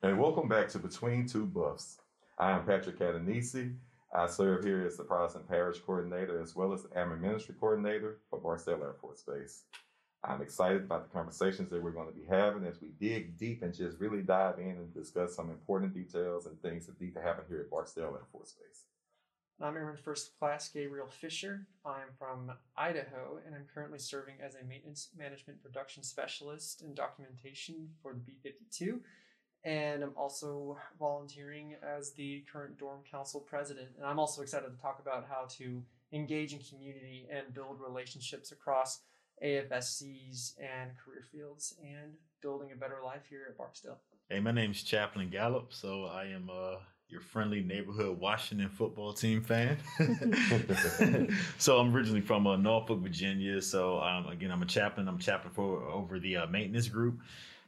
And welcome back to Between Two Buffs. I am Patrick Catanese. I serve here as the Protestant Parish Coordinator as well as the Airman Ministry Coordinator for Barksdale Air Force Base. I'm excited about the conversations that we're going to be having as we dig deep and just really dive in and discuss some important details and things that need to happen here at Barksdale Air Force Base. I'm Airman First Class Gabriel Fisher. I'm from Idaho and I'm currently serving as a maintenance management production specialist in documentation for the B 52 and I'm also volunteering as the current dorm council president. And I'm also excited to talk about how to engage in community and build relationships across AFSCs and career fields and building a better life here at Barksdale. Hey, my name is Chaplain Gallop, so I am uh, your friendly neighborhood Washington football team fan. so I'm originally from uh, Norfolk, Virginia. So um, again, I'm a chaplain. I'm a chaplain for over the uh, maintenance group.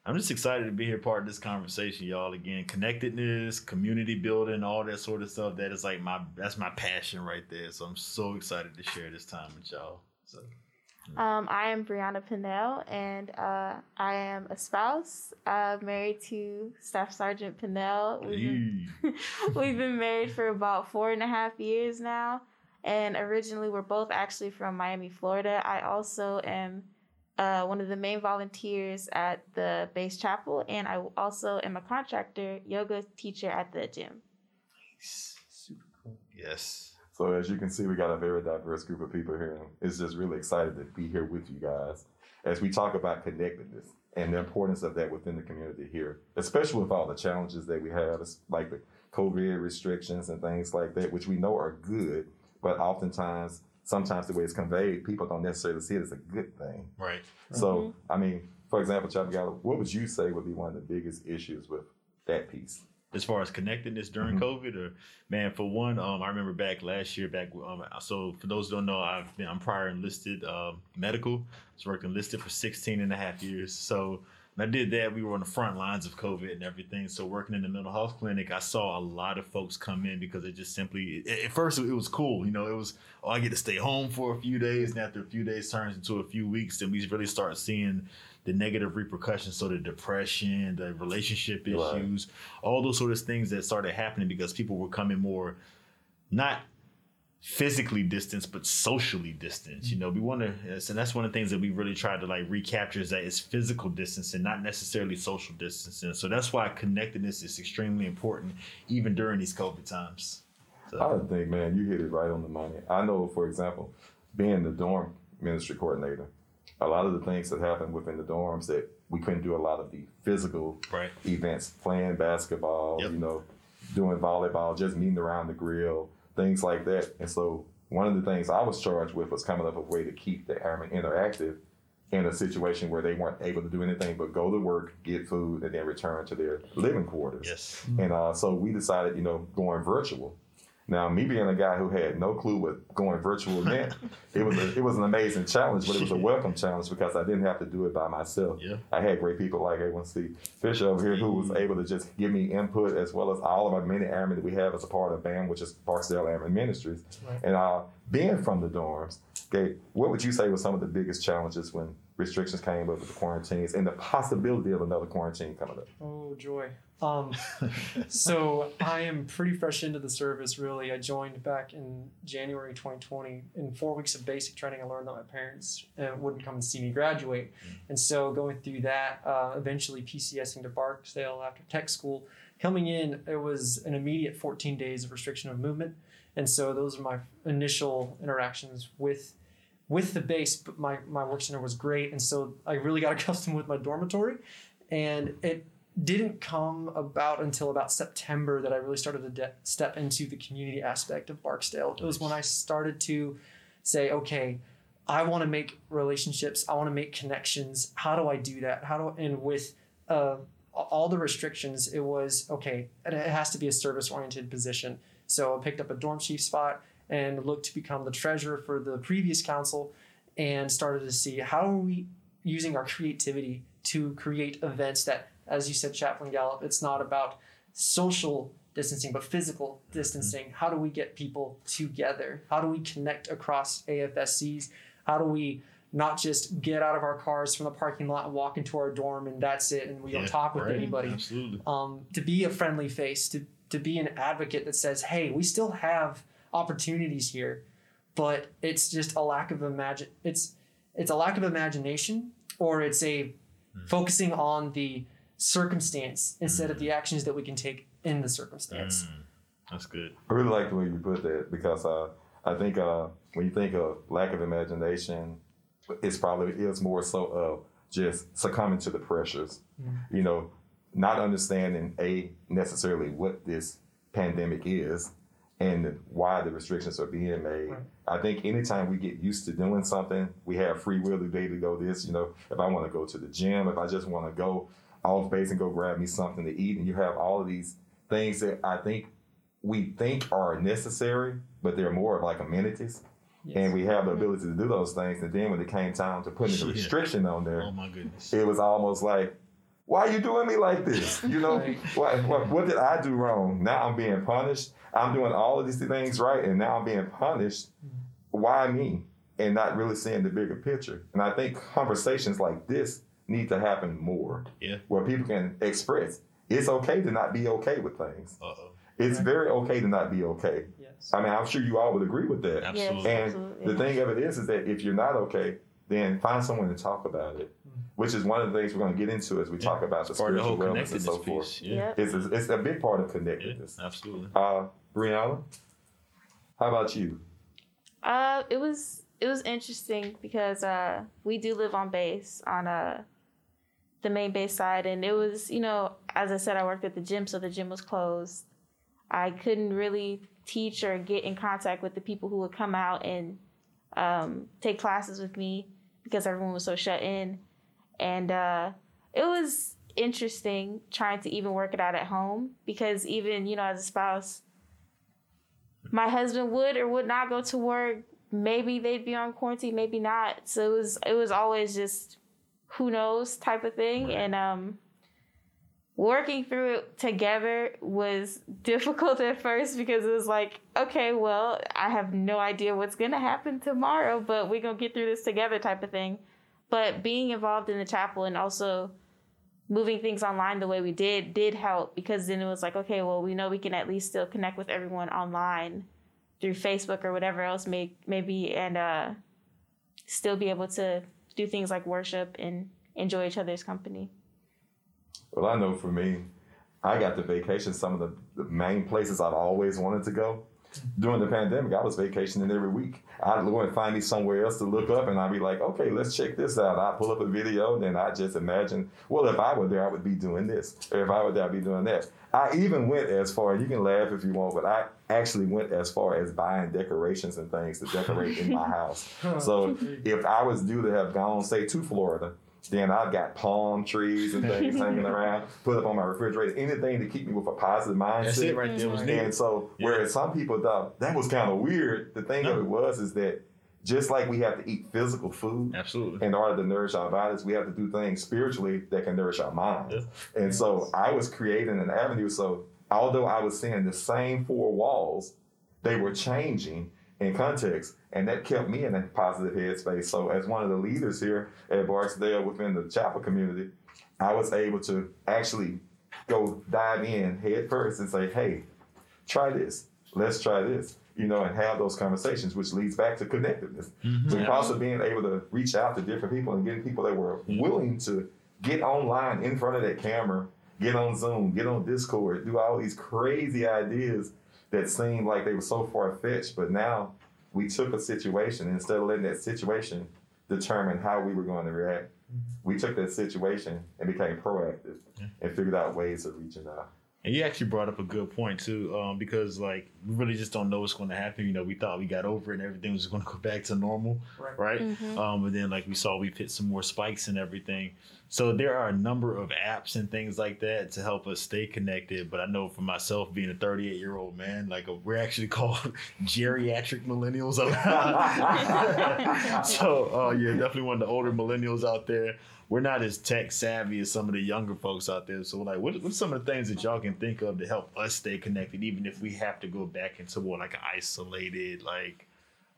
I'm just excited to be here part of this conversation, y'all. Again, connectedness, community building, all that sort of stuff. That is like my that's my passion right there. So I'm so excited to share this time with y'all. So. Um, I am Briana Pinell, and uh, I am a spouse, uh, married to Staff Sergeant Pinell. We've been, we've been married for about four and a half years now, and originally we're both actually from Miami, Florida. I also am uh, one of the main volunteers at the base chapel, and I also am a contractor yoga teacher at the gym. Nice. Super cool. Yes. So as you can see, we got a very diverse group of people here, and it's just really excited to be here with you guys as we talk about connectedness and the importance of that within the community here, especially with all the challenges that we have, like the COVID restrictions and things like that, which we know are good, but oftentimes sometimes the way it's conveyed, people don't necessarily see it as a good thing. Right. So, mm-hmm. I mean, for example, Chaplain Gallop, what would you say would be one of the biggest issues with that piece? As far as connectedness during mm-hmm. COVID, or man, for one, um, I remember back last year, back um, so for those who don't know, I've been I'm prior enlisted um, medical. I was worked enlisted for 16 and a half years. So I did that. We were on the front lines of COVID and everything. So working in the mental health clinic, I saw a lot of folks come in because it just simply, at first it was cool. You know, it was, oh, I get to stay home for a few days. And after a few days turns into a few weeks, then we really start seeing the negative repercussions. So the depression, the relationship issues, right. all those sort of things that started happening because people were coming more, not physically distanced but socially distanced you mm. know we want to and that's one of the things that we really try to like recapture is that it's physical distancing not necessarily social distancing so that's why connectedness is extremely important even during these covid times so. i think man you hit it right on the money i know for example being the dorm ministry coordinator a lot of the things that happen within the dorms that we couldn't do a lot of the physical right. events playing basketball yep. you know doing volleyball just meeting around the grill things like that. And so one of the things I was charged with was coming up with a way to keep the airmen interactive in a situation where they weren't able to do anything but go to work, get food, and then return to their living quarters. Yes. And uh, so we decided, you know, going virtual. Now, me being a guy who had no clue what going virtual meant, it was a, it was an amazing challenge, but it was a welcome challenge because I didn't have to do it by myself. Yeah. I had great people like A1C Fisher over here who was able to just give me input as well as all of our many airmen that we have as a part of BAM, which is Barksdale Airmen Ministries. Right. And uh, being from the dorms, okay, what would you say was some of the biggest challenges when restrictions came up with the quarantines and the possibility of another quarantine coming up? Oh, joy. Um, so I am pretty fresh into the service, really. I joined back in January 2020. In four weeks of basic training, I learned that my parents uh, wouldn't come and see me graduate. Mm. And so going through that, uh, eventually PCSing to Barksdale after tech school, coming in, it was an immediate 14 days of restriction of movement. And so those are my initial interactions with with the base, but my, my work center was great. And so I really got accustomed with my dormitory. And it didn't come about until about September that I really started to de- step into the community aspect of Barksdale. It was when I started to say, okay, I want to make relationships. I want to make connections. How do I do that? How do and with uh, all the restrictions, it was okay. It has to be a service oriented position. So I picked up a dorm chief spot and looked to become the treasurer for the previous council and started to see how are we using our creativity to create events that, as you said, Chaplain Gallop, it's not about social distancing, but physical distancing. Mm-hmm. How do we get people together? How do we connect across AFSCs? How do we not just get out of our cars from the parking lot and walk into our dorm and that's it and we don't talk with right. anybody Absolutely. um, to be a friendly face, to to be an advocate that says, "Hey, we still have opportunities here, but it's just a lack of imagine. It's it's a lack of imagination, or it's a focusing on the circumstance instead of the actions that we can take in the circumstance." Mm, that's good. I really like the way you put that because uh, I think uh, when you think of lack of imagination, it's probably is more so of just succumbing to the pressures. You know, not understanding a necessarily what this pandemic is and why the restrictions are being made. Right. I think anytime we get used to doing something, we have free will to be able to go this. You know, if I want to go to the gym, if I just want to go off base and go grab me something to eat, and you have all of these things that I think we think are necessary, but they're more of like amenities. Yes. And we have the mm-hmm. ability to do those things. And then when it came time to putting a restriction on there, Oh my goodness. it was almost like, why are you doing me like this? You know, what, what, what did I do wrong? Now I'm being punished. I'm doing all of these things right, and now I'm being punished. Why me? And not really seeing the bigger picture. And I think conversations like this need to happen more. Yeah. Where people can express it's okay to not be okay with things. Uh oh. It's Right. very okay to not be okay. yes. I mean, I'm sure you all would agree with that. Absolutely. And absolutely. the thing of it is, is that if you're not okay, then find someone to talk about it, which is one of the things we're going to get into as we talk about the It's part the spiritual whole wellness and connectedness so forth. piece. Yeah. Yep. It's, it's a big part of Yeah. connectedness. Absolutely. Uh, Briana, how about you? Uh, it was it was interesting because uh, we do live on base on uh, the main base side, and it was you know as I said I worked at the gym, so the gym was closed. I couldn't really teach or get in contact with the people who would come out and um, take classes with me because everyone was so shut in, and uh, it was interesting trying to even work it out at home because even you know as a spouse my husband would or would not go to work. Maybe they'd be on quarantine, maybe not. So it was it was always just who knows type of thing. Right. And um working through it together was difficult at first because it was like, okay, well, I have no idea what's gonna happen tomorrow, but we're gonna get through this together type of thing. But being involved in the chapel and also moving things online the way we did did help because then it was like okay well we know we can at least still connect with everyone online through facebook or whatever else may maybe and uh still be able to do things like worship and enjoy each other's company Well, I know for me, I got to vacation some of the, the main places I've always wanted to go. During the pandemic, I was vacationing every week. I'd go and find me somewhere else to look up, and I'd be like, okay, let's check this out. I pull up a video, and then I just imagine, well, if I were there, I would be doing this. Or if I were there, I'd be doing that. I even went as far, you can laugh if you want, but I actually went as far as buying decorations and things to decorate in my house. So if I was due to have gone, say, to Florida, then I've got palm trees and things hanging around, put up on my refrigerator, anything to keep me with a positive mindset. That's it right there. Was Mhm. needed. And so, Yeah. whereas some people thought that was kind of weird, the thing of it was is that just like we have to eat physical food Absolutely. in order to nourish our bodies, we have to do things spiritually that can nourish our minds. And so, I was creating an avenue. So, although I was seeing the same four walls, they were changing in context, and that kept me in a positive headspace. So, as one of the leaders here at Barksdale within the chapel community, I was able to actually go dive in head first and say, hey, try this. Let's try this. You know, and have those conversations, which leads back to connectedness. Mhm. But also being able to reach out to different people and getting people that were willing to get online in front of that camera, get on Zoom, get on Discord, do all these crazy ideas that seemed like they were so far fetched. But now we took a situation and instead of letting that situation determine how we were going to react. Mm-hmm. We took that situation and became proactive Yeah. and figured out ways of reaching out. And you actually brought up a good point too, um, because like we really just don't know what's going to happen. You know, we thought we got over it and everything was going to go back to normal, Right. right? Mhm. Um, but then like we saw, we've hit some more spikes and everything. So there are a number of apps and things like that to help us stay connected. But I know for myself, being a 38 year old man, like uh, we're actually called geriatric millennials. so uh, yeah, definitely one of the older millennials out there. We're not as tech savvy as some of the younger folks out there. So like, what, what's some of the things that y'all can think of to help us stay connected, even if we have to go back into more like an isolated, like,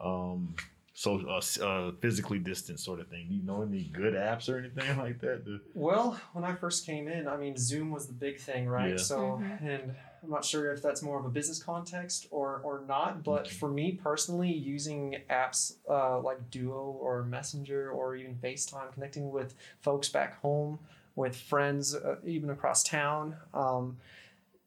um, so uh, uh, physically distant sort of thing. Do You know any good apps or anything like that? Well, when I first came in, I mean, Zoom was the big thing, right? Yeah. So, Mhm. and I'm not sure if that's more of a business context or or not, but for me personally, using apps uh, like Duo or Messenger or even FaceTime, connecting with folks back home, with friends, uh, even across town, um,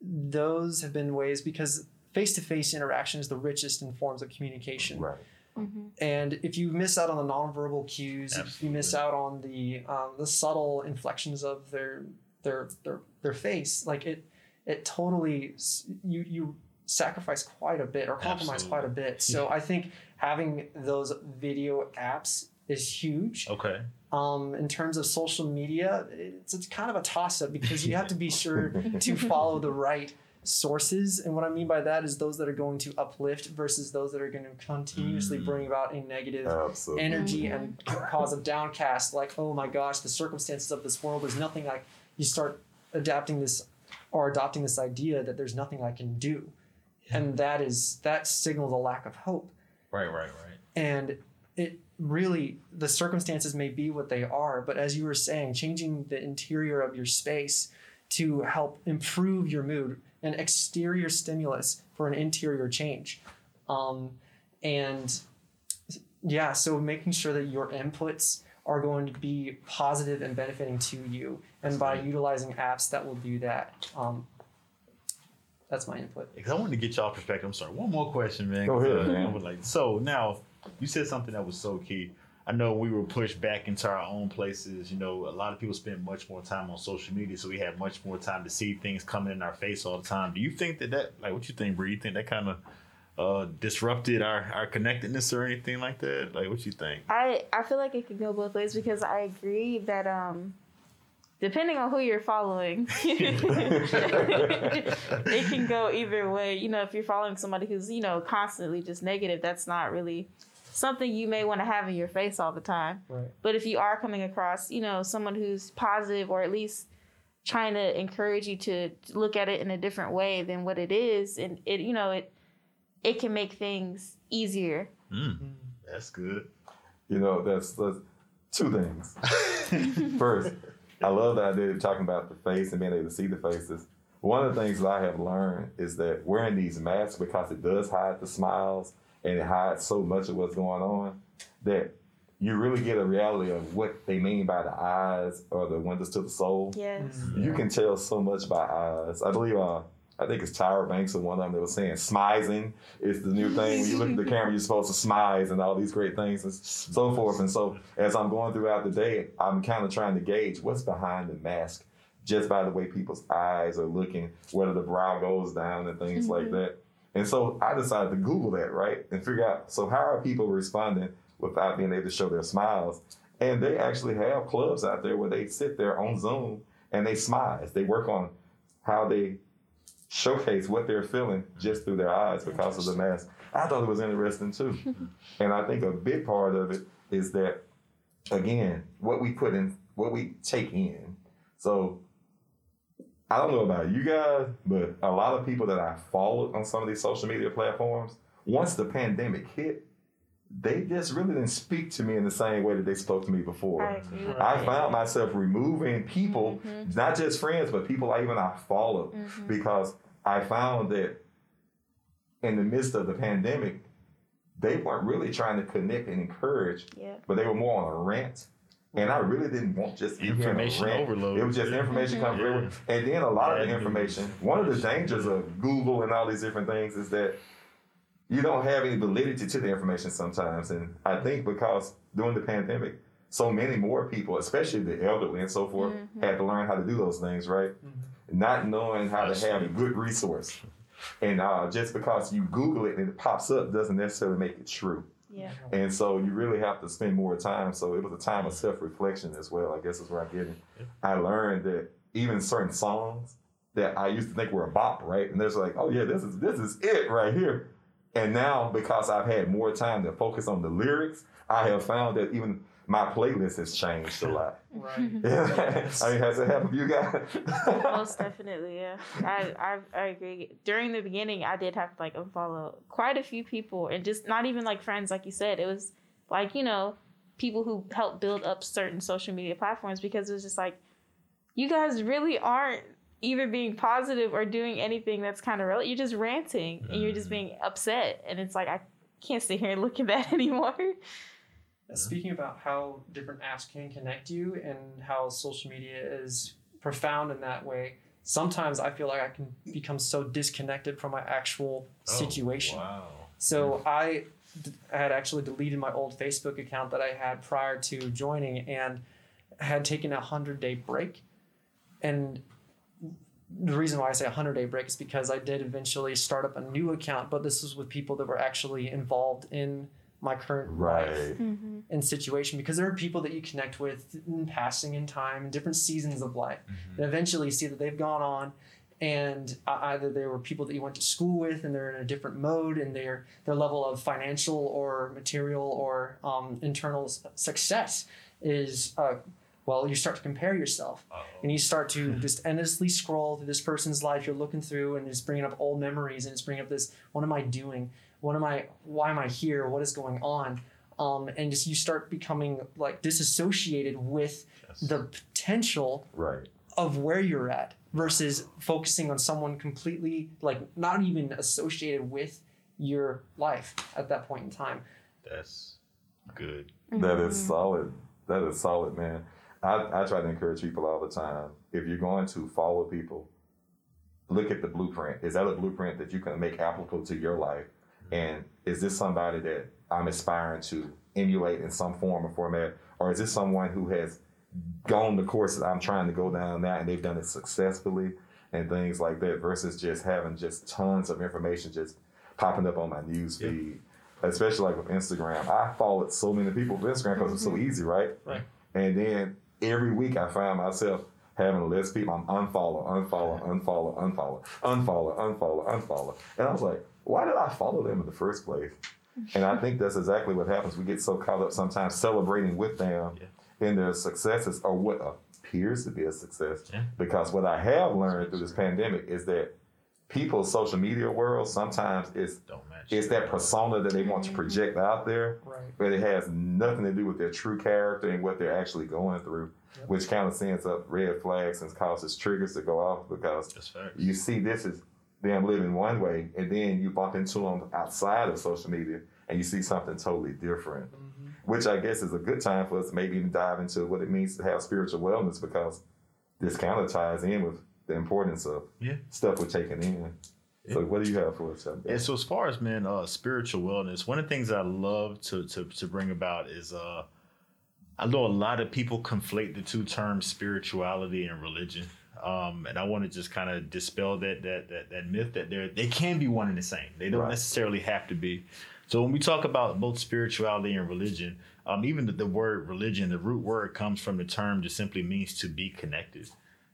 those have been ways because face-to-face interaction is the richest in forms of communication. Right. Mhm. And if you miss out on the nonverbal cues, if you miss out on the um, the subtle inflections of their their their their face, like it it totally you you sacrifice quite a bit or compromise Absolutely. quite a bit. So I think having those video apps is huge. okay. Um, in terms of social media, it's, it's kind of a toss up because you have to be sure to follow the right sources. And what I mean by that is those that are going to uplift versus those that are going to continuously Mm. bring about a negative Absolutely. energy and cause a downcast. Like, oh my gosh, the circumstances of this world, there's nothing like you start adapting this or adopting this idea that there's nothing I can do. And that is that signals a lack of hope Right, right, right. and it really the circumstances may be what they are but as you were saying changing the interior of your space to help improve your mood an exterior stimulus for an interior change um, and yeah so making sure that your inputs are going to be positive and benefiting to you and by Right. utilizing apps that will do that um, that's my input Because I wanted to get y'all perspective. I'm sorry. One more question, man. Go ahead, 'cause, uh, man. I would like. So now, you said something that was so key. I know we were pushed back into our own places. You know, a lot of people spend much more time on social media, so we have much more time to see things coming in our face all the time. Do you think that that, like, what you think, Bree? You think that kind of uh, disrupted our our connectedness or anything like that? Like, what you think? I I feel like it could go both ways because I agree that um depending on who you're following it can go either way. You know, if you're following somebody who's, you know, constantly just negative, that's not really something you may want to have in your face all the time. right But if you are coming across, you know, someone who's positive or at least trying to encourage you to look at it in a different way than what it is and it you know, it it can make things easier. Mm, that's good. You know, that's, that's two things. First, I love the idea of talking about the face and being able to see the faces. One of the things that I have learned is that wearing these masks, because it does hide the smiles and it hides so much of what's going on, that you really get a reality of what they mean by the eyes or the windows to the soul. Yes. You can tell so much by eyes. I believe, uh, I think it's Tyra Banks and one of them that was saying smizing is the new thing. When you look at the camera, you're supposed to smize and all these great things and so forth. And so, as I'm going throughout the day, I'm kind of trying to gauge what's behind the mask just by the way people's eyes are looking, whether the brow goes down and things like Mhm. that. And so, I decided to Google that, right? And figure out so, how are people responding without being able to show their smiles? And they actually have clubs out there where they sit there on Zoom and they smize. They work on how they showcase what they're feeling just through their eyes because of the mask. I thought it was interesting too. and I think a big part of it is that, again, what we put in, what we take in. So I don't know about you guys, but a lot of people that I followed on some of these social media platforms, once the pandemic hit, they just really didn't speak to me in the same way that they spoke to me before. I I found myself removing people, Mhm. not just friends, but people I even I followed, Mhm. because I found that in the midst of the pandemic, they weren't really trying to connect and encourage, Yeah. but they were more on a rant. And I really didn't want just to be hearing a Information overload. It was just information Mhm. coming Yeah. And then a lot of the information, one of the dangers of Google and all these different things is that you don't have any validity to the information sometimes. And I think because during the pandemic, so many more people, especially the elderly and so forth, Mhm. had to learn how to do those things, right? Not knowing how to have a good resource. And uh, just because you Google it and it pops up doesn't necessarily make it true. Yeah. And so you really have to spend more time. So it was a time of self reflection as well, I guess is where I'm getting. I learned that even certain songs that I used to think were a bop, right? And there's like, oh yeah, this is this is it right here. And now because I've had more time to focus on the lyrics, I have found that even my playlist has changed a lot. right I mean, has it happened to you guys? Most definitely, yeah. I, I I agree. During the beginning, I did have to like unfollow quite a few people, and just not even like friends, like you said. It was like you know people who helped build up certain social media platforms because it was just like you guys really aren't either being positive or doing anything that's kind of real. You're just ranting and you're just mm. being upset, and it's like I can't sit here and look at that anymore. Uh, speaking about how different apps can connect you and how social media is profound in that way, sometimes I feel like I can become so disconnected from my actual oh, situation. Oh, wow. So I had actually deleted my old Facebook account that I had prior to joining and had taken a 100 day break. And the reason why I say a 100 day break is because I did eventually start up a new account, but this was with people that were actually involved in my current life Right. Mm-hmm. and situation because there are people that you connect with in passing in time in different seasons of life Mm-hmm. and eventually see that they've gone on and uh, either they were people that you went to school with and they're in a different mode and their their level of financial or material or um, internal success is uh, well you start to compare yourself and you start to just endlessly scroll through this person's life you're looking through and it's bringing up old memories and it's bringing up this what am i doing what am i why am i here what is going on um, and just you start becoming like disassociated with Yes. the potential Right. of where you're at versus focusing on someone completely like not even associated with your life at that point in time That's good. That is solid. That is solid, man. I, I try to encourage people all the time. If you're going to follow people, look at the blueprint. Is that a blueprint that you can make applicable to your life? Mm-hmm. And is this somebody that I'm aspiring to emulate in some form or format? Or is this someone who has gone the course that I'm trying to go down now and they've done it successfully and things like that versus just having just tons of information just popping up on my news Yeah. feed. Especially like with Instagram. I followed so many people with Instagram because it's so mm-hmm. easy, right? Right. And then every week I find myself having less people I'm unfollow, unfollow, unfollow, unfollow, unfollow, unfollow, unfollow. And I was like, why did I follow them in the first place? And I think that's exactly what happens. We get so caught up sometimes celebrating with them in their successes or what appears to be a success. Yeah. Because what I have learned through this pandemic is that people's social media world sometimes is Don't it's that persona that they want to project out there right but it has nothing to do with their true character and what they're actually going through, Yep. which kind of sends up red flags and causes triggers to go off because you see this is them living one way, and then you bump into them outside of social media and you see something totally different, Mhm. which I guess is a good time for us to maybe even dive into what it means to have spiritual wellness because this kind of ties in with the importance of Yeah. stuff we're taking in. So, what do you have for us? And so, as far as man, uh, spiritual wellness, one of the things I love to to to bring about is uh, I know a lot of people conflate the two terms spirituality and religion, um, and I want to just kind of dispel that that that that myth that they they can be one and the same. They don't Right. necessarily have to be. So when we talk about both spirituality and religion, um, even the, the word religion, the root word comes from the term just simply means to be connected.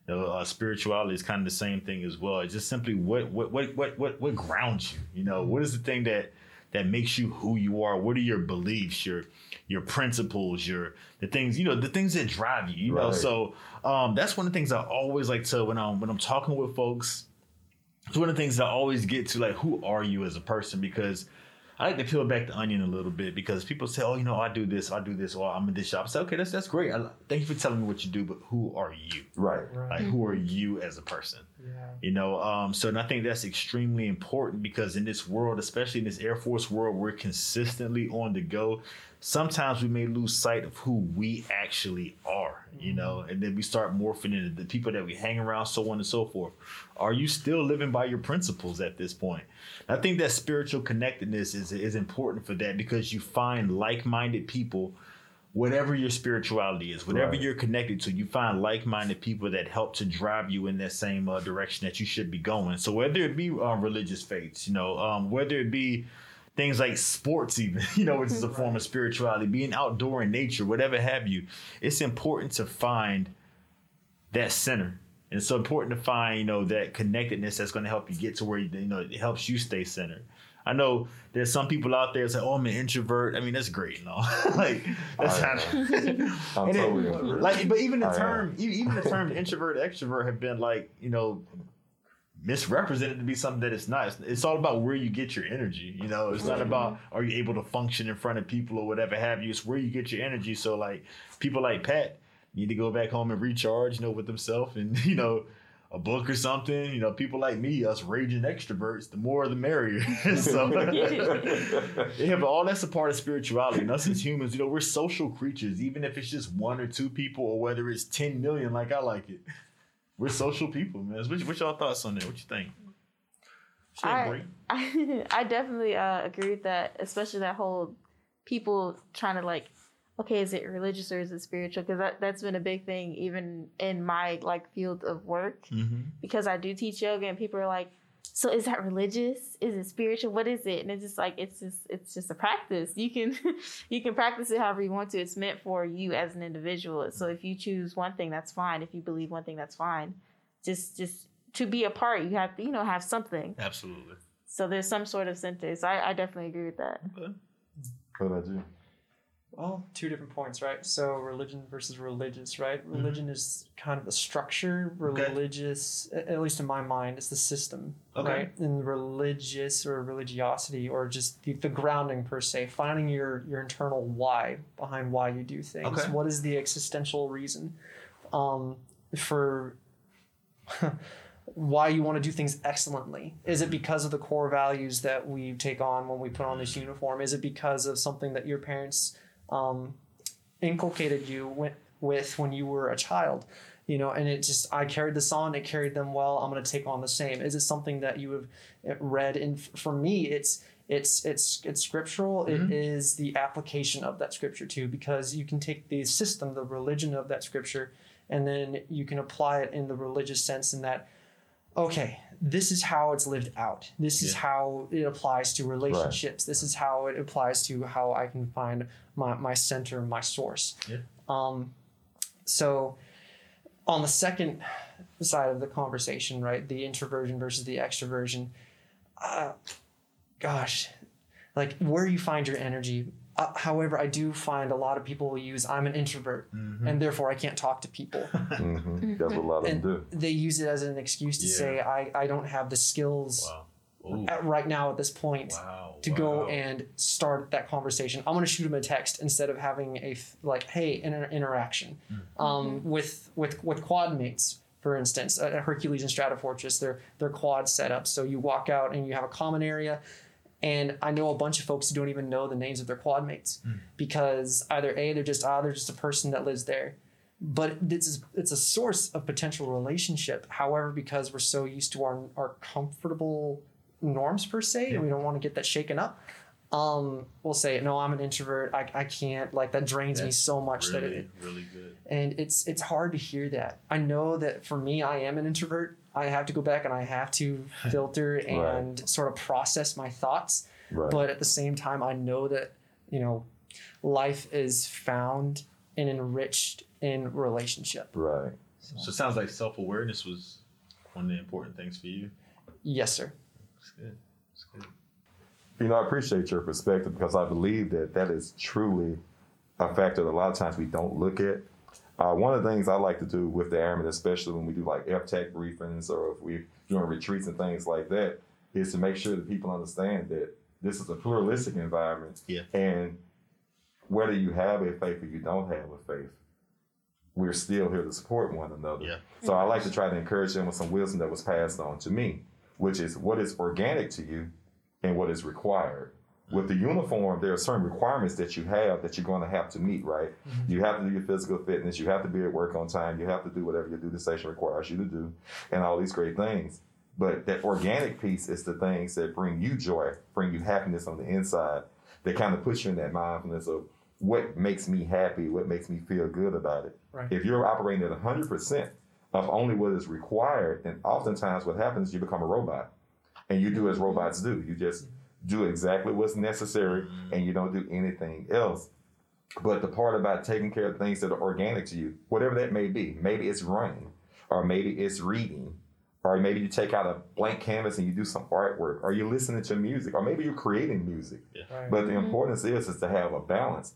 You know, uh, spirituality is kind of the same thing as well. It's just simply what what what what what what grounds you. You know, what is the thing that that makes you who you are? What are your beliefs, your your principles, your the things you know, the things that drive you. You know, so um, that's one of the things I always like to when I'm when I'm talking with folks. It's one of the things that I always get to like, who are you as a person? Because I like to peel back the onion a little bit because people say, "Oh, you know, I do this, I do this, or I'm in this shop." I say, "Okay, that's that's great. I, thank you for telling me what you do, but who are you? Right. right Like, who are you as a person?" yeah You know, um, so and I think that's extremely important because in this world, especially in this Air Force world, we're consistently on the go. Sometimes we may lose sight of who we actually are, you know, and then we start morphing into the people that we hang around, so on and so forth. Are you still living by your principles at this point? I think that spiritual connectedness is is important for that because you find like-minded people whatever your spirituality is, whatever Right. you're connected to, you find like-minded people that help to drive you in that same uh, direction that you should be going. So whether it be um, religious faiths, you know, um, whether it be things like sports, even you know, which is a form of spirituality, being outdoor in nature, whatever have you, it's important to find that center. And it's so important to find, you know, that connectedness that's going to help you get to where you, you know it helps you stay centered. I know there's some people out there that say, "Oh, I'm an introvert." I mean, that's great, you know. like that's I not. I'm And it- totally like, but even the I term, e- even the term introvert, extrovert have been like, you know, misrepresented to be something that it's not. It's, it's, all about where you get your energy. You know, it's not about are you able to function in front of people or whatever have you. It's where you get your energy. So like people like Pat need to go back home and recharge, you know, with themselves and you know a book or something. You know, people like me, us raging extroverts, the more the merrier. so yeah, but all that's a part of spirituality. And us as humans, you know, we're social creatures. Even if it's just one or two people, or whether it's ten million, like I like it, we're social people, man. What, what y'all thoughts on that? What you think? I, I, I definitely uh, agree with that, especially that whole people trying to like okay, is it religious or is it spiritual? Because that, that's been a big thing even in my like field of work mm-hmm. because I do teach yoga and people are like, so is that religious? Is it spiritual? What is it? And it's just like it's just it's just a practice. You can you can practice it however you want to. It's meant for you as an individual. So if you choose one thing, that's fine. If you believe one thing, that's fine. Just just to be a part, you have to you know have something. Absolutely. So there's some sort of center. So I, I definitely agree with that. Okay. What about you? Well, two different points, right? So religion versus religious, right? Mm-hmm. Religion is kind of the structure. Religious, okay. at least in my mind, is the system, okay. right? And religious or religiosity or just the, the, grounding per se, finding your your internal why behind why you do things. Okay. What is the existential reason um, for why you want to do things excellently? Is it because of the core values that we take on when we put on this uniform? Is it because of something that your parents um, inculcated you with, with when you were a child you know and it just i carried this on it carried them well i'm going to take on the same is it something that you have eh, read and for me it's it's it's it's scriptural mm-hmm. it is the application of that scripture too because you can take the system the religion of that scripture and then you can apply it in the religious sense in that okay this is how it's lived out. This is how it applies to relationships. Right. This is how it applies to how I can find my, my center, my source. Yeah. Um, so on the second side of the conversation, right, the introversion versus the extroversion, uh, gosh, like where you find your energy uh, however, I do find a lot of people will use I'm an introvert mm-hmm. and therefore I can't talk to people. mm-hmm. That's what a lot of and them do. They use it as an excuse to yeah. say I, I don't have the skills wow. At, right now at this point wow. to wow. go and start that conversation. I'm going to shoot him a text instead of having a like hey an interaction mm-hmm. um, with with with quad mates. For instance, at Hercules and Stratofortress, they're they're quad setups. So you walk out and you have a common area and I know a bunch of folks who don't even know the names of their quad mates mm. because either A, they're just, ah, they're just a person that lives there. But it's, it's a source of potential relationship. However, because we're so used to our, our comfortable norms per se, and we don't want to get that shaken up, um, we'll say, no, I'm an introvert. I, I can't, like, that drains That's me so much really, that it, really good. And it's, it's hard to hear that. I know that for me, I am an introvert I have to go back and I have to filter and sort of process my thoughts. Right. But at the same time, I know that, you know, life is found and enriched in relationship. Right. So, so it sounds like self awareness was one of the important things for you. Yes, sir. That's good. That's good. You know, I appreciate your perspective because I believe that that is truly a factor that a lot of times we don't look at uh, one of the things I like to do with the airmen, especially when we do like FTAC briefings or if we're doing retreats and things like that, is to make sure that people understand that this is a pluralistic environment. Yeah. And whether you have a faith or you don't have a faith, we're still here to support one another. Yeah. So I like to try to encourage them with some wisdom that was passed on to me, which is what is organic to you and what is required with the uniform, there are certain requirements that you have that you're going to have to meet, right? Mm-hmm. You have to do your physical fitness, you have to be at work on time, you have to do whatever your duty station requires you to do, and all these great things. But that organic piece is the things that bring you joy, bring you happiness on the inside, that kind of puts you in that mindfulness of what makes me happy, what makes me feel good about it. Right. If you're operating at 100% of only what is required, And oftentimes what happens is you become a robot and you do as robots do. You just do exactly what's necessary and you don't do anything else. But the part about taking care of things that are organic to you, whatever that may be, maybe it's running, or maybe it's reading, or maybe you take out a blank canvas and you do some artwork, or you're listening to music, or maybe you're creating music. Yeah. Right. But the mm-hmm. importance is is to have a balance.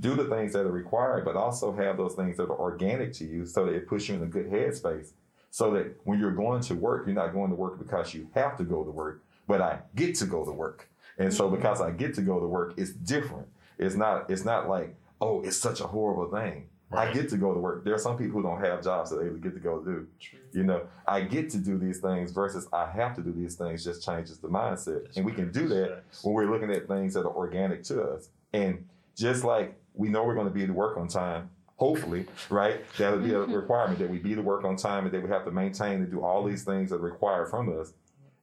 Do the things that are required, but also have those things that are organic to you so that it puts you in a good headspace so that when you're going to work, you're not going to work because you have to go to work, but I get to go to work. And so because I get to go to work, it's different. It's not it's not like, oh, it's such a horrible thing. I get to go to work. There are some people who don't have jobs that they get to go do. You know, I get to do these things versus I have to do these things just changes the mindset. and we can do that when we're looking at things that are organic to us. And just like we know we're going to be to work on time, hopefully, right? That would be a mm-hmm. requirement that we be to work on time and that we have to maintain and do all these things that are required from us.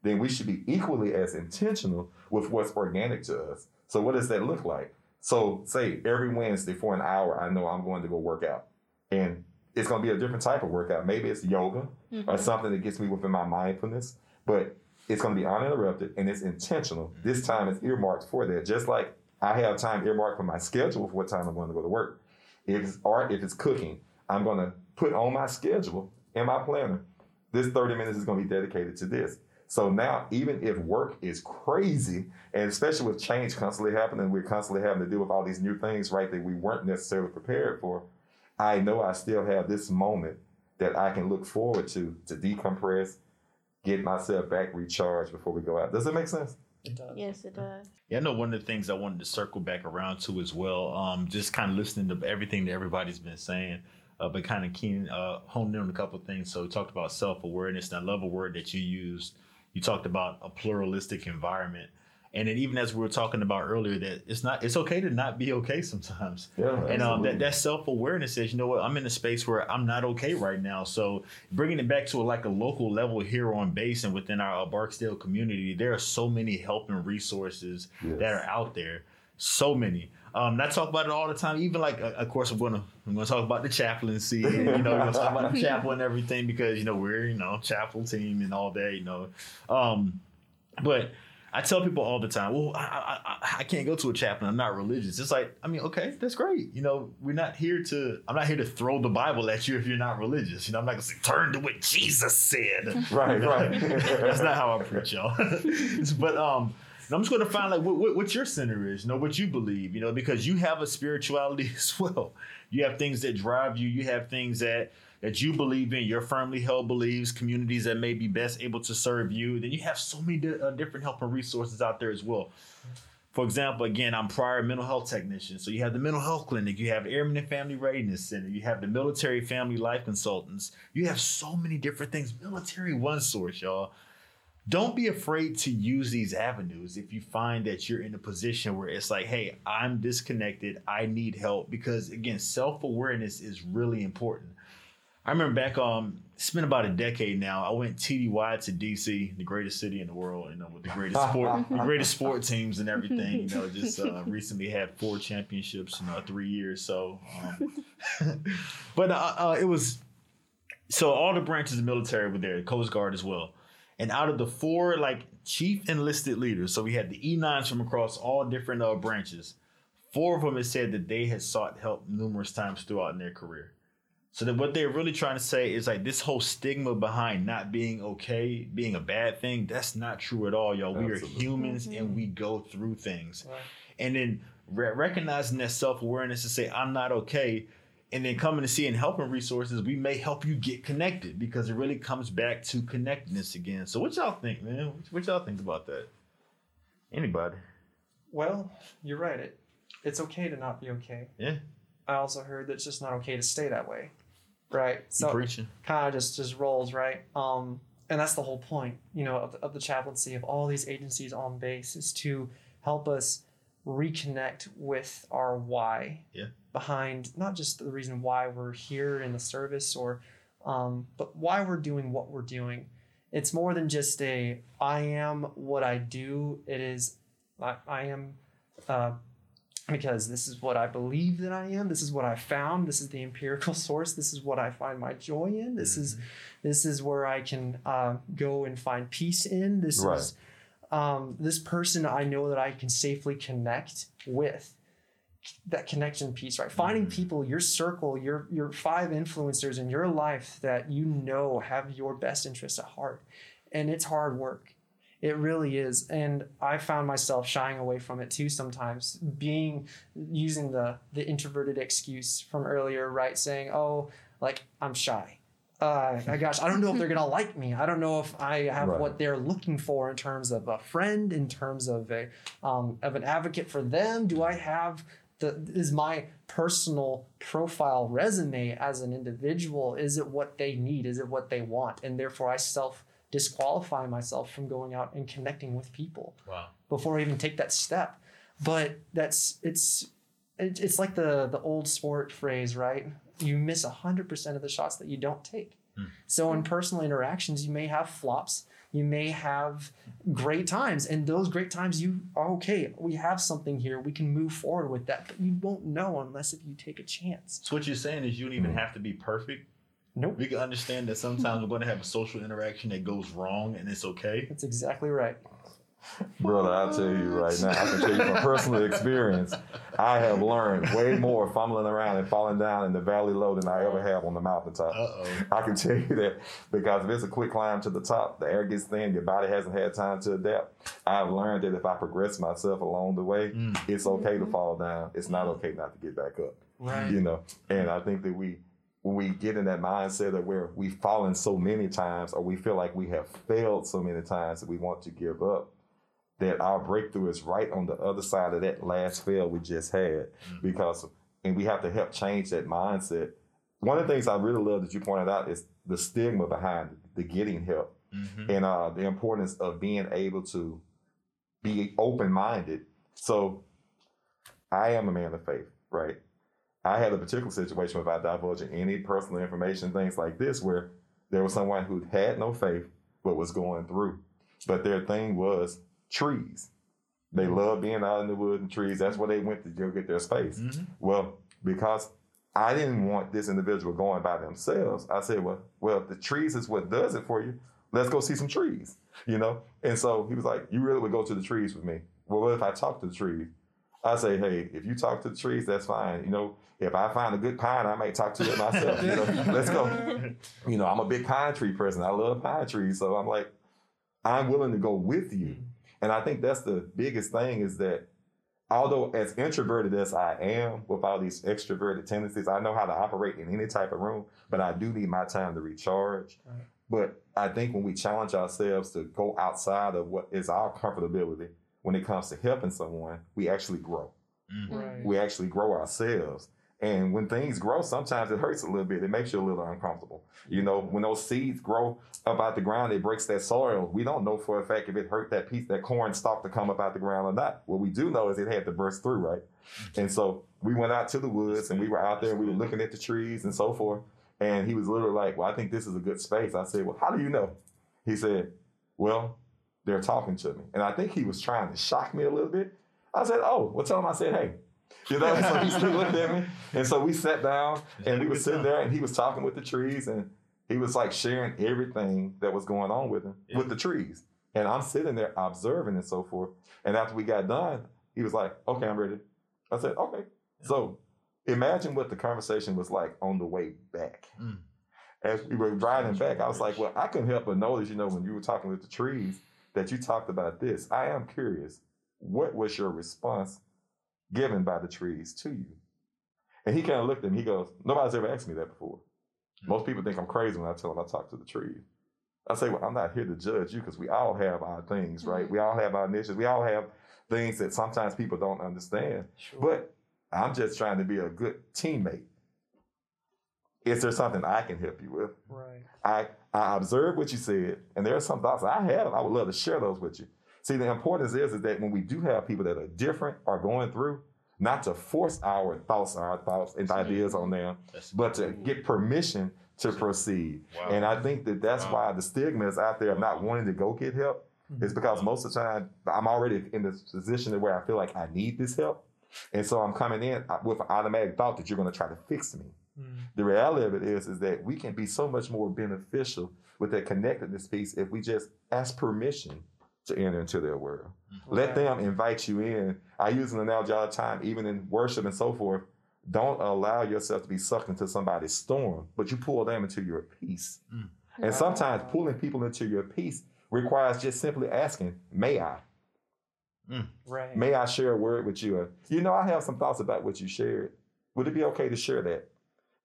Then we should be equally as intentional with what's organic to us. So what does that look like? So say every Wednesday for an hour, I know I'm going to go work out. And it's going to be a different type of workout. Maybe it's yoga mm-hmm. or something that gets me within my mindfulness, but it's going to be uninterrupted and it's intentional. This time it's earmarked for that. Just like I have time earmarked for my schedule for what time I'm going to go to work. If it's art, if it's cooking, I'm going to put on my schedule in my planner. This 30 minutes is going to be dedicated to this. So now, even if work is crazy, and especially with change constantly happening, we're constantly having to deal with all these new things, right, that we weren't necessarily prepared for. I know I still have this moment that I can look forward to to decompress, get myself back recharged before we go out. Does it make sense? It does. Yes, it does. Yeah, I know one of the things I wanted to circle back around to as well. Um, just kind of listening to everything that everybody's been saying, uh, but kind of keen, uh, honing in on a couple of things. So we talked about self awareness, and I love a word that you used. You talked about a pluralistic environment, and then even as we were talking about earlier, that it's not, it's okay to not be okay sometimes. Yeah. And um, that, that self awareness says, you know what, I'm in a space where I'm not okay right now. So bringing it back to a, like a local level here on base and within our Barksdale community, there are so many helping resources Yes. that are out there. So many. Um, I talk about it all the time. Even like, uh, of course, I'm gonna I'm gonna talk about the chaplaincy. And, you know, we're gonna talk about the chapel and everything because you know we're you know chapel team and all that. You know, um, but I tell people all the time, well, I, I, I- I can't go to a chaplain. I'm not religious. It's like, I mean, okay, that's great. You know, we're not here to, I'm not here to throw the Bible at you if you're not religious. You know, I'm not going to say, turn to what Jesus said. Right, right. that's not how I preach, y'all. but, um, and I'm just going to find like what, what, what your center is, you know, what you believe, you know, because you have a spirituality as well. You have things that drive you. You have things that that you believe in, your firmly held beliefs, communities that may be best able to serve you. Then you have so many di- uh, different helping resources out there as well. For example, again, I'm prior mental health technician. So you have the mental health clinic, you have Airmen and Family Readiness Center, you have the military family life consultants. You have so many different things. Military one source, y'all. Don't be afraid to use these avenues if you find that you're in a position where it's like, hey, I'm disconnected, I need help. Because again, self-awareness is really important. I remember back um it's been about a decade now. I went TDY to DC, the greatest city in the world, you know, with the greatest sport the greatest sport teams and everything. You know, just uh, recently had four championships in uh, three years. So um, but uh, uh, it was so all the branches of the military were there, the Coast Guard as well. And out of the four like chief enlisted leaders, so we had the E9s from across all different uh, branches. Four of them had said that they had sought help numerous times throughout in their career. So that what they're really trying to say is like this whole stigma behind not being okay, being a bad thing, that's not true at all, y'all. We are Absolutely. humans and mm-hmm. we go through things. Right. And then re- recognizing that self awareness to say, I'm not okay, and then coming to see and helping resources, we may help you get connected because it really comes back to connectedness again. So, what y'all think, man? What, what y'all think about that? Anybody? Well, you're right. It it's okay to not be okay. Yeah. I also heard that it's just not okay to stay that way. Right. So preaching? kind of just just rolls right um and that's the whole point you know of the, of the chaplaincy of all these agencies on base is to help us reconnect with our why Yeah. behind not just the reason why we're here in the service or um, but why we're doing what we're doing it's more than just a i am what i do it is i, I am uh, because this is what I believe that I am. This is what I found. This is the empirical source. This is what I find my joy in. This is this is where I can uh, go and find peace in. This Right. is um, this person I know that I can safely connect with. That connection piece, right? Finding Mhm. people, your circle, your your five influencers in your life that you know have your best interests at heart, and it's hard work. It really is. And I found myself shying away from it too sometimes, being using the the introverted excuse from earlier, right? Saying, "Oh, like I'm shy." uh, my gosh, I don't know if they're gonna like me. I don't know if I have Right. what they're looking for in terms of a friend, in terms of a um, of an advocate for them. Do I have the is my personal profile resume as an individual? Is it what they need? Is it what they want? And therefore, I self disqualify myself from going out and connecting with people Wow. before I even take that step. But that's it's it, it's like the the old sport phrase, right? You miss hundred percent of the shots that you don't take. Hmm. So in personal interactions, you may have flops. You may have great times, and those great times, you are okay. We have something here. We can move forward with that, but you won't know unless if you take a chance. So what you're saying is you don't even have to be perfect. Nope. We can understand that sometimes we're going to have a social interaction that goes wrong, and it's okay. That's exactly right. Brother, I'll tell you right now, I can tell you from personal experience, I have learned way more fumbling around and falling down in the valley low than I ever have on the mountaintop. Uh oh. I can tell you that because if it's a quick climb to the top, the air gets thin, your body hasn't had time to adapt. I've learned that if I progress myself along the way, Mm. it's okay to fall down. It's not okay not to get back up. Right. You know, and I think that we when we get in that mindset of where we've fallen so many times or we feel like we have failed so many times that we want to give up, that our breakthrough is right on the other side of that last fail we just had. Because and we have to help change that mindset. One of the things I really love that you pointed out is the stigma behind it, the getting help hmm and uh, the importance of being able to be open minded. So, I am a man of faith, right? I had a particular situation without divulging any personal information, things like this, where there was someone who had no faith but was going through. But their thing was trees. They love being out in the woods and trees. That's where they went to go get their space. hmm Well, because I didn't want this individual going by themselves, I said, well, well, if the trees is what does it for you, let's go see some trees, you know? And so he was like, you really would go to the trees with me. Well, what if I talk to the trees? I say, hey, if you talk to the trees, that's fine. You know, if I find a good pine, I might talk to it myself. You know, let's go. You know, I'm a big pine tree person. I love pine trees. So I'm like, I'm willing to go with you. And I think that's the biggest thing is that although as introverted as I am with all these extroverted tendencies, I know how to operate in any type of room, but I do need my time to recharge. Right. But I think when we challenge ourselves to go outside of what is our comfortability when it comes to helping someone, we actually grow. Mm. Right. We actually grow ourselves. And when things grow, sometimes it hurts a little bit. It makes you a little uncomfortable. You know, when those seeds grow up out the ground, it breaks that soil. We don't know for a fact if it hurt that piece, that corn stalk to come up out the ground or not. What we do know is it had to burst through, right? And so we went out to the woods and we were out there and we were looking at the trees and so forth. And he was literally like, Well, I think this is a good space. I said, Well, how do you know? He said, Well, they're talking to me. And I think he was trying to shock me a little bit. I said, Oh, well, tell him I said, Hey. You know, so he still looked at me. And so we sat down and we were sitting there and he was talking with the trees and he was like sharing everything that was going on with him Yeah. with the trees. And I'm sitting there observing and so forth. And after we got done, he was like, Okay, I'm ready. I said, Okay. So imagine what the conversation was like on the way back. Mm. As we were riding back, I was like, Well, I couldn't help but notice, you know, when you were talking with the trees, that you talked about this. I am curious. What was your response given by the trees to you? And he kind of looked at me. He goes, Nobody's ever asked me that before. Hmm. Most people think I'm crazy when I tell them I talk to the trees. I say, Well, I'm not here to judge you because we all have our things, right? Mhm. We all have our niches. We all have things that sometimes people don't understand. Sure. But I'm just trying to be a good teammate. Is there something I can help you with? right. I, I observed what you said, and there are some thoughts I have. I would love to share those with you. See, the importance is, is that when we do have people that are different or going through, not to force our thoughts, our thoughts and ideas on them, That's but to get permission to proceed. wow. And I think that that's Wow. why the stigma is out there of not wanting to go get help. Is because most of the time I'm already in this position where I feel like I need this help, and so I'm coming in uh, with an automatic thought that you're going to try to fix me. Mm. The reality of it is, is that we can be so much more beneficial with that connectedness piece if we just ask permission to enter into their world. Let them invite you in. I use an analogy all the time, even in worship and so forth. Don't allow yourself to be sucked into somebody's storm, but you pull them into your peace. Mm. And sometimes pulling people into your peace requires just simply asking, May I? Right. May I share a word with you? Or, you know, I have some thoughts about what you shared. Would it be okay to share that?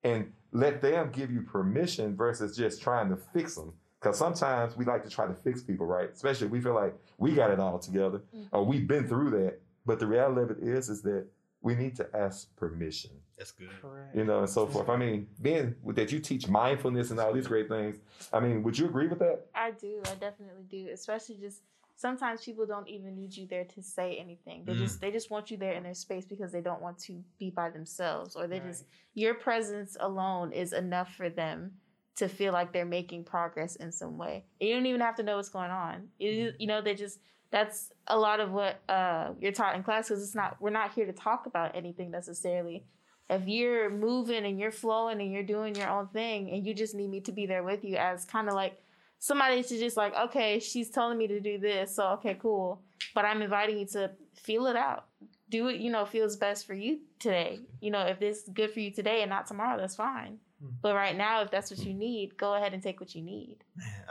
And let them give you permission versus just trying to fix them. Because sometimes we like to try to fix people, right? Especially if we feel like we got it all together Mm-hmm. or we've been through that. But the reality of it is, is that we need to ask permission, That's good. Correct. you know, and so forth. I mean, being that you teach mindfulness and all these great things. I mean, would you agree with that? I do. I definitely do. Especially just sometimes people don't even need you there to say anything. They Mm. just they just want you there in their space because they don't want to be by themselves or they Right. just your presence alone is enough for them to feel like they're making progress in some way. You don't even have to know what's going on. You, you know, they just that's a lot of what uh, you're taught in class because it's not we're not here to talk about anything necessarily. If you're moving and you're flowing and you're doing your own thing and you just need me to be there with you as kind of like somebody to just like, okay, she's telling me to do this, so okay, cool. But I'm inviting you to feel it out. Do what you know feels best for you today. You know, if this is good for you today and not tomorrow, that's fine. Hmm. But right now, if that's what you need, go ahead and take what you need.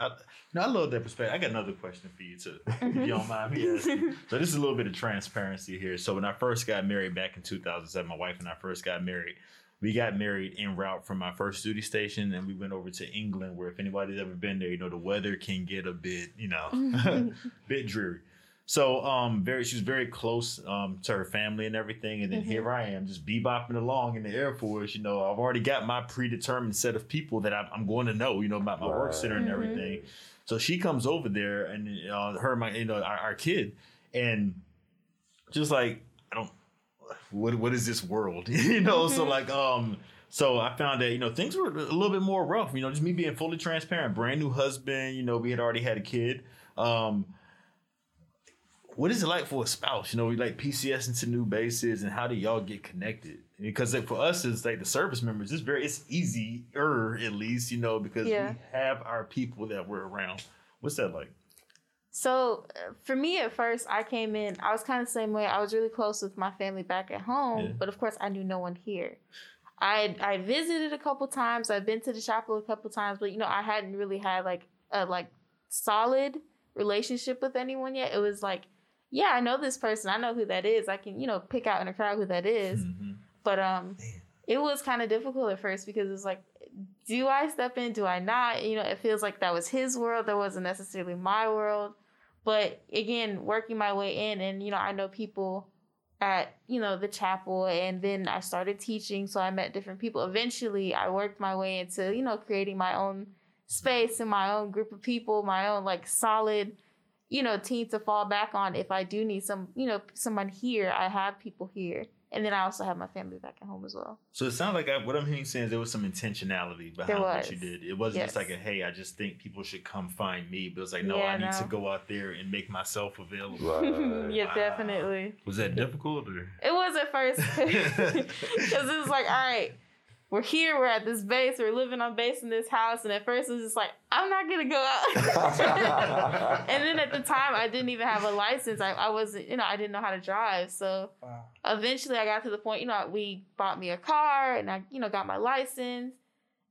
I, no, I love that perspective. I got another question for you too, if Mm-hmm. you don't mind me asking. So this is a little bit of transparency here. So when I first got married back in 2007, my wife and I first got married. We got married en route from my first duty station, and we went over to England, where if anybody's ever been there, you know the weather can get a bit, you know, bit dreary. So um, very, she was very close um to her family and everything, and then Mhm. here I am, just bebopping along in the Air Force. You know, I've already got my predetermined set of people that I'm, I'm going to know, you know, about my work center and Mhm. everything. So she comes over there, and uh, her, my, you know, our, our kid, and just like I don't, what what is this world, you know? So Mhm. like um. So I found that you know things were a little bit more rough. You know, just me being fully transparent. Brand new husband. You know, we had already had a kid. Um, what is it like for a spouse? You know, we like PCS into new bases, and how do y'all get connected? Because like, for us, it's like the service members. It's very, it's easier at least, you know, because Yeah. we have our people that we're around. What's that like? So uh, for me at first, I came in. I was kind of the same way. I was really close with my family back at home, Yeah. but of course, I knew no one here. I I visited a couple times. I've been to the chapel a couple times, but you know, I hadn't really had like a like solid relationship with anyone yet. It was like, yeah, I know this person. I know who that is. I can you know pick out in a crowd who that is. Mhm. But um, Man. it was kind of difficult at first because it's like, do I step in? Do I not? You know, it feels like that was his world. That wasn't necessarily my world. But again, working my way in, and you know, I know people at you know the chapel, and then I started teaching, so I met different people. Eventually, I worked my way into you know creating my own space and my own group of people, my own like solid you know team to fall back on if I do need some you know someone here. I have people here, and then I also have my family back at home as well. So it sounds like I, what I'm hearing saying is there was some intentionality behind what you did. It wasn't just like a hey, I just think people should come find me, but it was like no, Yeah, I need to go out there and make myself available. Right. yeah, Wow. definitely. Was that difficult or? It was at first because it was like, all right, we're here, we're at this base, we're living on base in this house, and at first it was just like, I'm not gonna go out. and then at the time, I didn't even have a license. I, I wasn't, you know, I didn't know how to drive. So Wow. eventually, I got to the point, you know, we bought me a car, and I, you know, got my license.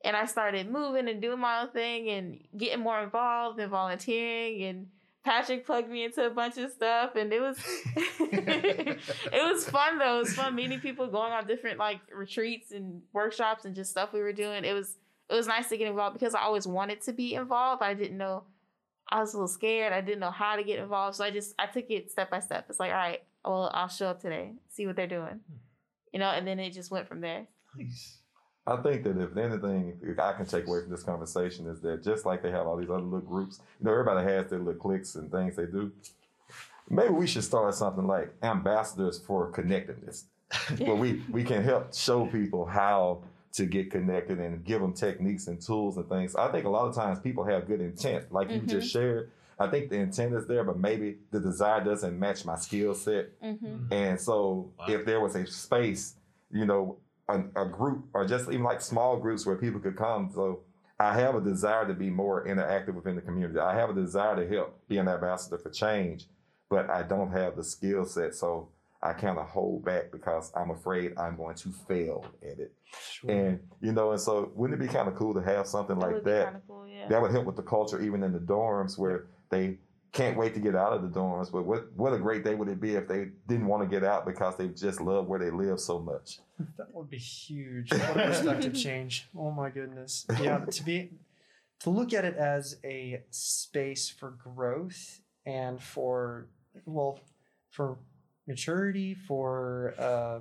And I started moving and doing my own thing and getting more involved and volunteering. And Patrick plugged me into a bunch of stuff, and it was it was fun though. It was fun meeting people, going on different like retreats and workshops and just stuff we were doing. It was it was nice to get involved because I always wanted to be involved. I didn't know I was a little scared. I didn't know how to get involved, so I just I took it step by step. It's like, all right, well, I'll show up today, see what they're doing, hmm. you know, and then it just went from there. Nice. I think that if anything if I can take away from this conversation is that just like they have all these other little groups, you know, everybody has their little cliques and things they do. Maybe we should start something like ambassadors for connectedness, where we we can help show people how to get connected and give them techniques and tools and things. I think a lot of times people have good intent, like you just shared. I think the intent is there, but maybe the desire doesn't match my skill set. Mm-hmm. And so, Wow. if there was a space, you know, a, a group or just even like small groups where people could come. So, I have a desire to be more interactive within the community. I have a desire to help be an ambassador for change, but I don't have the skill set. So, I kind of hold back because I'm afraid I'm going to fail at it. Sure. And, you know, and so wouldn't it be kind of cool to have something That like that? cool, yeah. That would help with the culture, even in the dorms where they can't wait to get out of the dorms. But what what a great day would it be if they didn't want to get out because they just love where they live so much. That would be huge. What a perspective change. Oh my goodness. Yeah, to be to look at it as a space for growth and for well for maturity, for uh,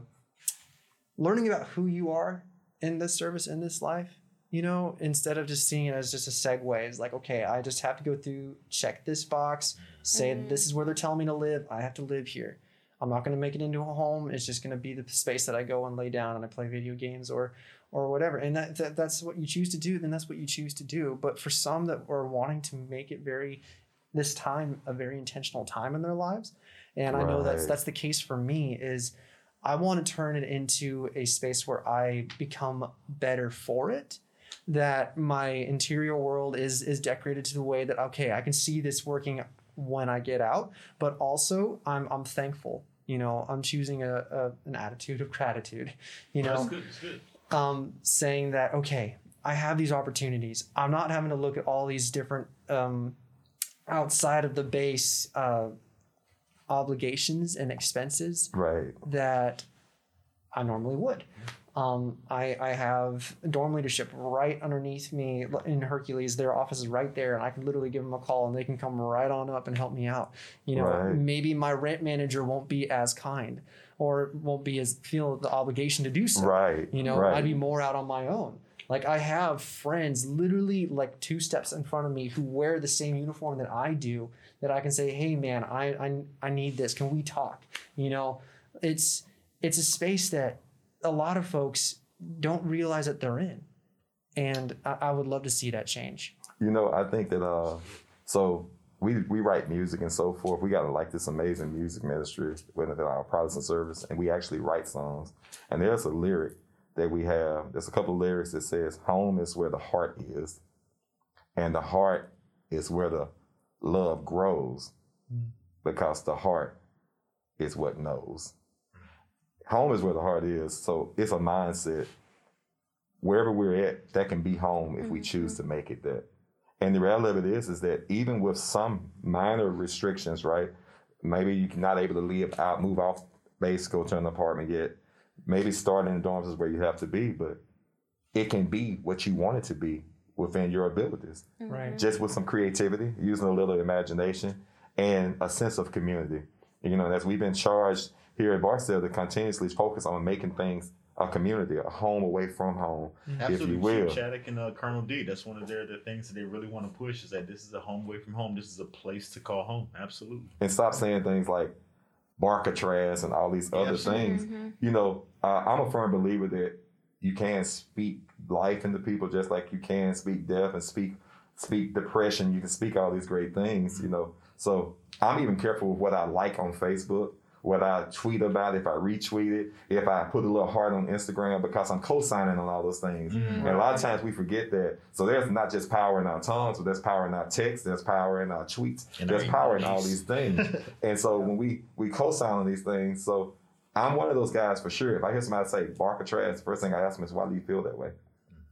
learning about who you are in this service in this life you know, instead of just seeing it as just a segue, it's like, okay, I just have to go through, check this box, say Mhm. this is where they're telling me to live. I have to live here. I'm not going to make it into a home. It's just going to be the space that I go and lay down and I play video games or or whatever. And that, that that's what you choose to do. Then that's what you choose to do. But for some that are wanting to make it very this time a very intentional time in their lives, and I know that's that's the case for me is I want to turn it into a space where I become better for it. That my interior world is is decorated to the way that okay, I can see this working when I get out, but also I'm I'm thankful. You know, I'm choosing a, a an attitude of gratitude. You know, That's good. That's good. um, saying that okay, I have these opportunities. I'm not having to look at all these different um, outside of the base uh, obligations and expenses Right. that I normally would. Um, I, I have dorm leadership right underneath me in Hercules. Their office is right there, and I can literally give them a call, and they can come right on up and help me out. You know, Right. maybe my rent manager won't be as kind, or won't be as feel the obligation to do so. Right. You know, right. I'd be more out on my own. Like I have friends literally like two steps in front of me who wear the same uniform that I do that I can say, "Hey man, I I, I need this. Can we talk?" You know, it's it's a space that a lot of folks don't realize that they're in. And I, I would love to see that change. You know, I think that uh so we we write music and so forth. We got to like this amazing music ministry within our Protestant service, and we actually write songs. And there's a lyric that we have. There's a couple of lyrics that says, "Home is where the heart is, and the heart is where the love grows, Mm. because the heart is what knows." Home is where the heart is, so it's a mindset. Wherever we're at, that can be home if we choose mm-hmm. to make it that. And the reality of it is, is that even with some minor restrictions, right? Maybe you're not able to live out, move off base, go to an apartment yet. Maybe starting in the dorms is where you have to be, but it can be what you want it to be within your abilities. Right. Mm-hmm. Just with some creativity, using a little imagination, and a sense of community. You know, as we've been charged here at Barksdale to continuously focus on making things a community, a home away from home, if Absolutely. you will. Chief Chaddock and uh, Colonel D. That's one of their the things that they really want to push is that this is a home away from home. This is a place to call home. Absolutely. and stop saying things like Barcatraz and all these other absolutely. things. You know, uh, I'm a firm believer that you can speak life into people just like you can speak death and speak speak depression. You can speak all these great things. You know, so I'm even careful with what I like on Facebook. What I tweet about, if I retweet it, if I put a little heart on Instagram, because I'm co-signing on all those things. Mm, and a lot of times we forget that. So there's not just power in our tongues, but there's power in our text, there's power in our tweets, In there's power in all these things. and so when we we co-sign on these things, so I'm one of those guys for sure. If I hear somebody say bark or trash, the first thing I ask them is why do you feel that way?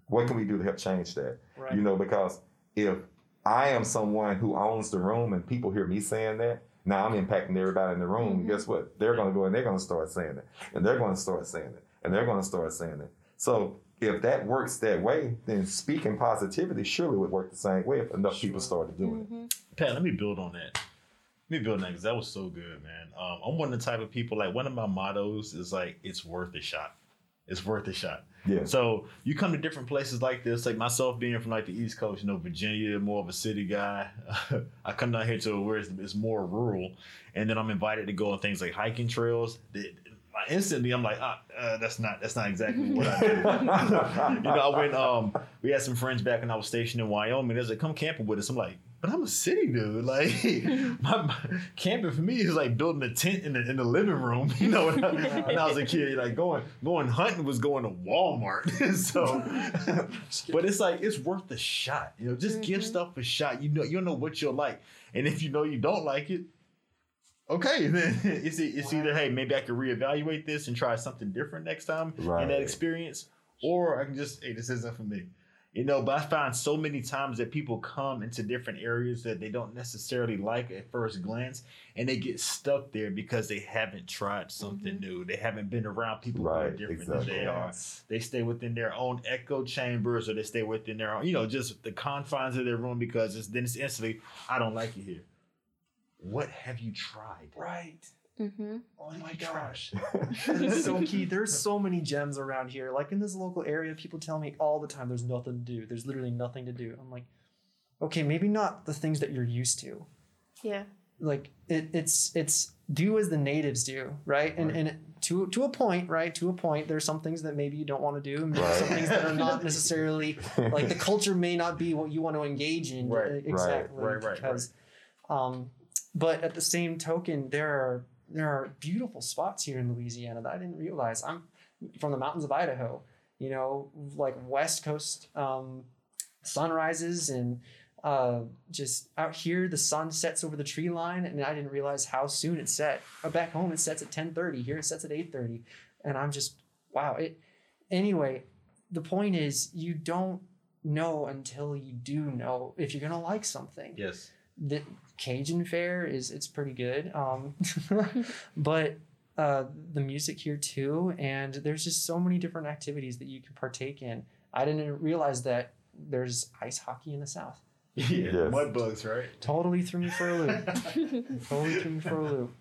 What can we do to help change that? Right. You know, because if I am someone who owns the room and people hear me saying that, now I'm impacting everybody in the room. And guess what? They're going to go and they're going to start saying it. And they're going to start saying it. And they're going to start saying it. So if that works that way, then speaking positivity surely would work the same way if enough people started doing it. Pat, let me build on that. Let me build on that because that was so good, man. Um, I'm one of the type of people like one of my mottos is like it's worth a shot. It's worth a shot. Yeah. So you come to different places like this, like myself being from like the East Coast, you know, Virginia, more of a city guy. I come down here to where it's, it's more rural, and then I'm invited to go on things like hiking trails. That- Instantly, I'm like, ah, uh, that's not that's not exactly what I do. you know, I went. Um, we had some friends back when I was stationed in Wyoming. They said, like, "Come camping with us." I'm like, "But I'm a city dude. Like, my, my- camping for me is like building a tent in the in the living room." You know, when I, when I was a kid, like going going hunting was going to Walmart. so, but it's like it's worth the shot. You know, just give Mhm. stuff a shot. You know, you don't know what you'll like, and if you know you don't like it. Okay, then it's, it's either hey maybe I can reevaluate this and try something different next time in that experience, or I can just hey this isn't for me. You know, but I find so many times that people come into different areas that they don't necessarily like at first glance, and they get stuck there because they haven't tried something Mhm. new. They haven't been around people who are different exactly. than they are. They stay within their own echo chambers, or they stay within their own, you know, just the confines of their room because it's, then it's instantly, I don't like it here. What have you tried? Right. Mm-hmm. Oh my gosh. That's so key. There's so many gems around here. Like in this local area, people tell me all the time there's nothing to do. There's literally nothing to do. I'm like, okay, maybe not the things that you're used to. Yeah. Like it, it's it's do as the natives do, right? And Right. and to to a point, right? To a point, there's some things that maybe you don't want to do, and maybe Right. some things that are not necessarily like the culture may not be what you want to engage in Right, exactly right, right, because um but at the same token there are there are beautiful spots here in Louisiana that I didn't realize. I'm from the mountains of Idaho you know like west coast um sunrises and uh, just out here the sun sets over the tree line and I didn't realize how soon it set. But back home it sets at 10:30 here it sets at 8:30 and I'm just wow it anyway the point is you don't know until you do know if you're gonna like something. Yes. The Cajun fare is it's pretty good. Um, but uh, the music here too, and there's just so many different activities that you can partake in. I didn't realize that there's ice hockey in the South. Yeah. Yes. Mud bugs, right? Totally threw me for a loop. totally threw me for a loop.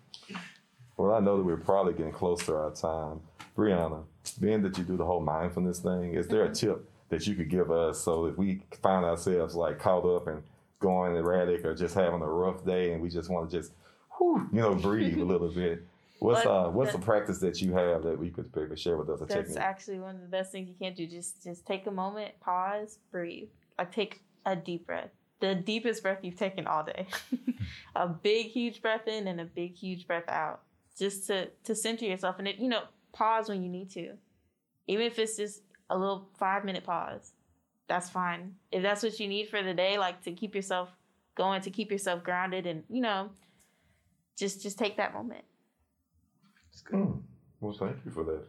Well, I know that we're probably getting close to our time. Briana, being that you do the whole mindfulness thing, is there a tip that you could give us so if we find ourselves like caught up and going erratic or just having a rough day and we just want to just, whew, you know, breathe a little bit? What's uh what's the practice that you have that we could maybe share with us? A That's technique. actually one of the best things you can do. Just just take a moment, pause, breathe. Like take a deep breath. The deepest breath you've taken all day. a big huge breath in and a big huge breath out. Just to to center yourself and it, you know, pause when you need to. Even if it's just a little 5 minute pause. That's fine. If that's what you need for the day like to keep yourself going, to keep yourself grounded and, you know, just just take that moment. Hmm. Well, thank you for that.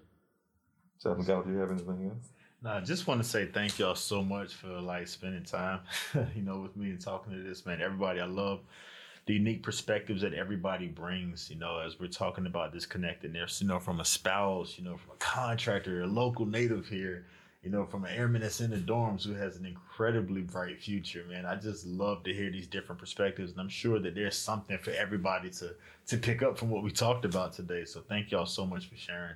Chaplain Gallop, do you have anything else? No, I just want to say thank y'all so much for like spending time, you know, with me and talking to this man. Everybody, I love the unique perspectives that everybody brings. You know, as we're talking about this connectedness, you know, from a spouse, you know, from a contractor, a local native here, you know, from an airman that's in the dorms who has an incredibly bright future. Man, I just love to hear these different perspectives, and I'm sure that there's something for everybody to to pick up from what we talked about today. So thank y'all so much for sharing.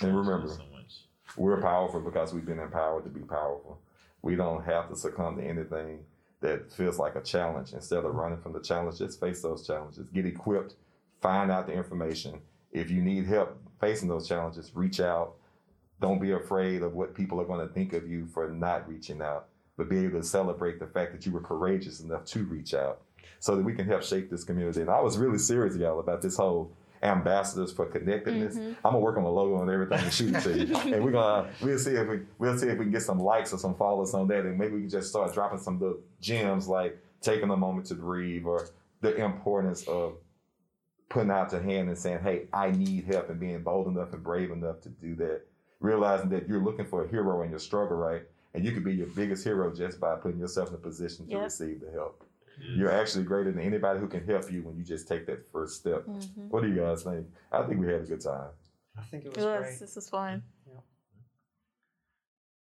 And remember, so much. We're powerful because we've been empowered to be powerful. We don't have to succumb to anything that feels like a challenge. Instead of running from the challenge, just face those challenges. Get equipped, find out the information. If you need help facing those challenges, reach out. Don't be afraid of what people are going to think of you for not reaching out, but be able to celebrate the fact that you were courageous enough to reach out so that we can help shape this community. And I was really serious, y'all, about this whole ambassadors for connectedness. Mhm. I'm gonna work on the logo and everything and shoot it to you. and we're gonna we'll see if we we'll see if we can get some likes or some followers on that, and maybe we can just start dropping some little gems like taking a moment to breathe or the importance of putting out your hand and saying, "Hey, I need help," and being bold enough and brave enough to do that. Realizing that you're looking for a hero in your struggle, right? And you could be your biggest hero just by putting yourself in a position to Yep. receive the help. You're actually greater than anybody who can help you when you just take that first step. Mhm. What do you guys think? I think we had a good time. I think it It was was. great. This was fun. Yeah.